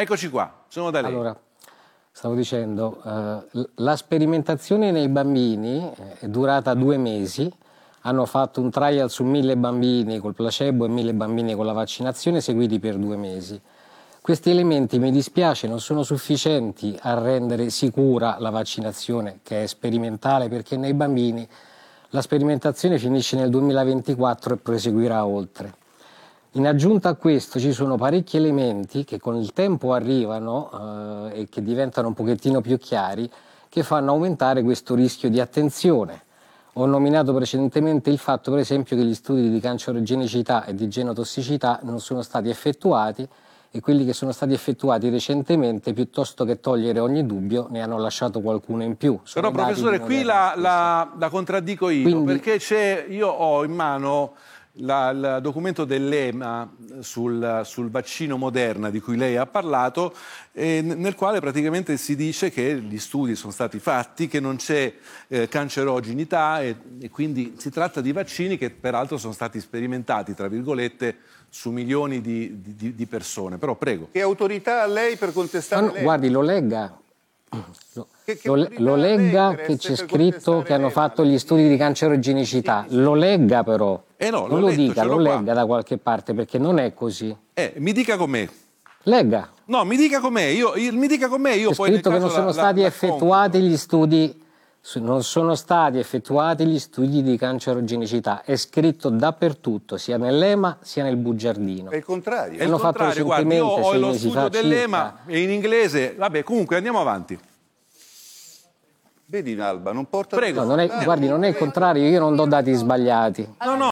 Eccoci qua, sono da lei. Allora, stavo dicendo, eh, la sperimentazione nei bambini eh, è durata due mesi, hanno fatto un trial su mille bambini col placebo e mille bambini con la vaccinazione seguiti per due mesi. Questi elementi, mi dispiace, non sono sufficienti a rendere sicura la vaccinazione, che è sperimentale, perché nei bambini la sperimentazione finisce nel 2024 e proseguirà oltre. In aggiunta a questo ci sono parecchi elementi che con il tempo arrivano eh, e che diventano un pochettino più chiari, che fanno aumentare questo rischio di attenzione. Ho nominato precedentemente il fatto, per esempio, che gli studi di cancerogenicità e di genotossicità non sono stati effettuati e quelli che sono stati effettuati recentemente, piuttosto che togliere ogni dubbio, ne hanno lasciato qualcuno in più. Sono Però professore, qui la, la, la, contraddico io, Quindi... perché c'è, io ho in mano la, il documento dell'EMA sul, sul, vaccino Moderna di cui lei ha parlato, eh, nel quale praticamente si dice che gli studi sono stati fatti, che non c'è eh, cancerogenità e, e, quindi si tratta di vaccini che peraltro sono stati sperimentati, tra virgolette, su milioni di, di, di persone. Però prego. Che autorità ha lei per contestare? No, guardi, lo legga. Lo, lo, lo legga che c'è scritto che hanno fatto gli studi di cancerogenicità. Lo legga però. Eh no, non lo letto, dica, lo qua. legga da qualche parte perché non è così. Eh, mi dica com'è. Legga. No, mi dica com'è. Io, io, mi dica com'è. Io C'è poi scritto che non sono la, stati la, effettuati gli studi non sono stati effettuati gli studi di cancerogenicità. È scritto dappertutto, sia nell'EMA sia nel bugiardino. È il contrario. È il contrario, guarda, io ho lo studio dell'EMA e in inglese. Vabbè, comunque andiamo avanti. Vedi in Alba, non porta... Prego. No, non è, guardi, non è il contrario, io non do dati sbagliati. No, no.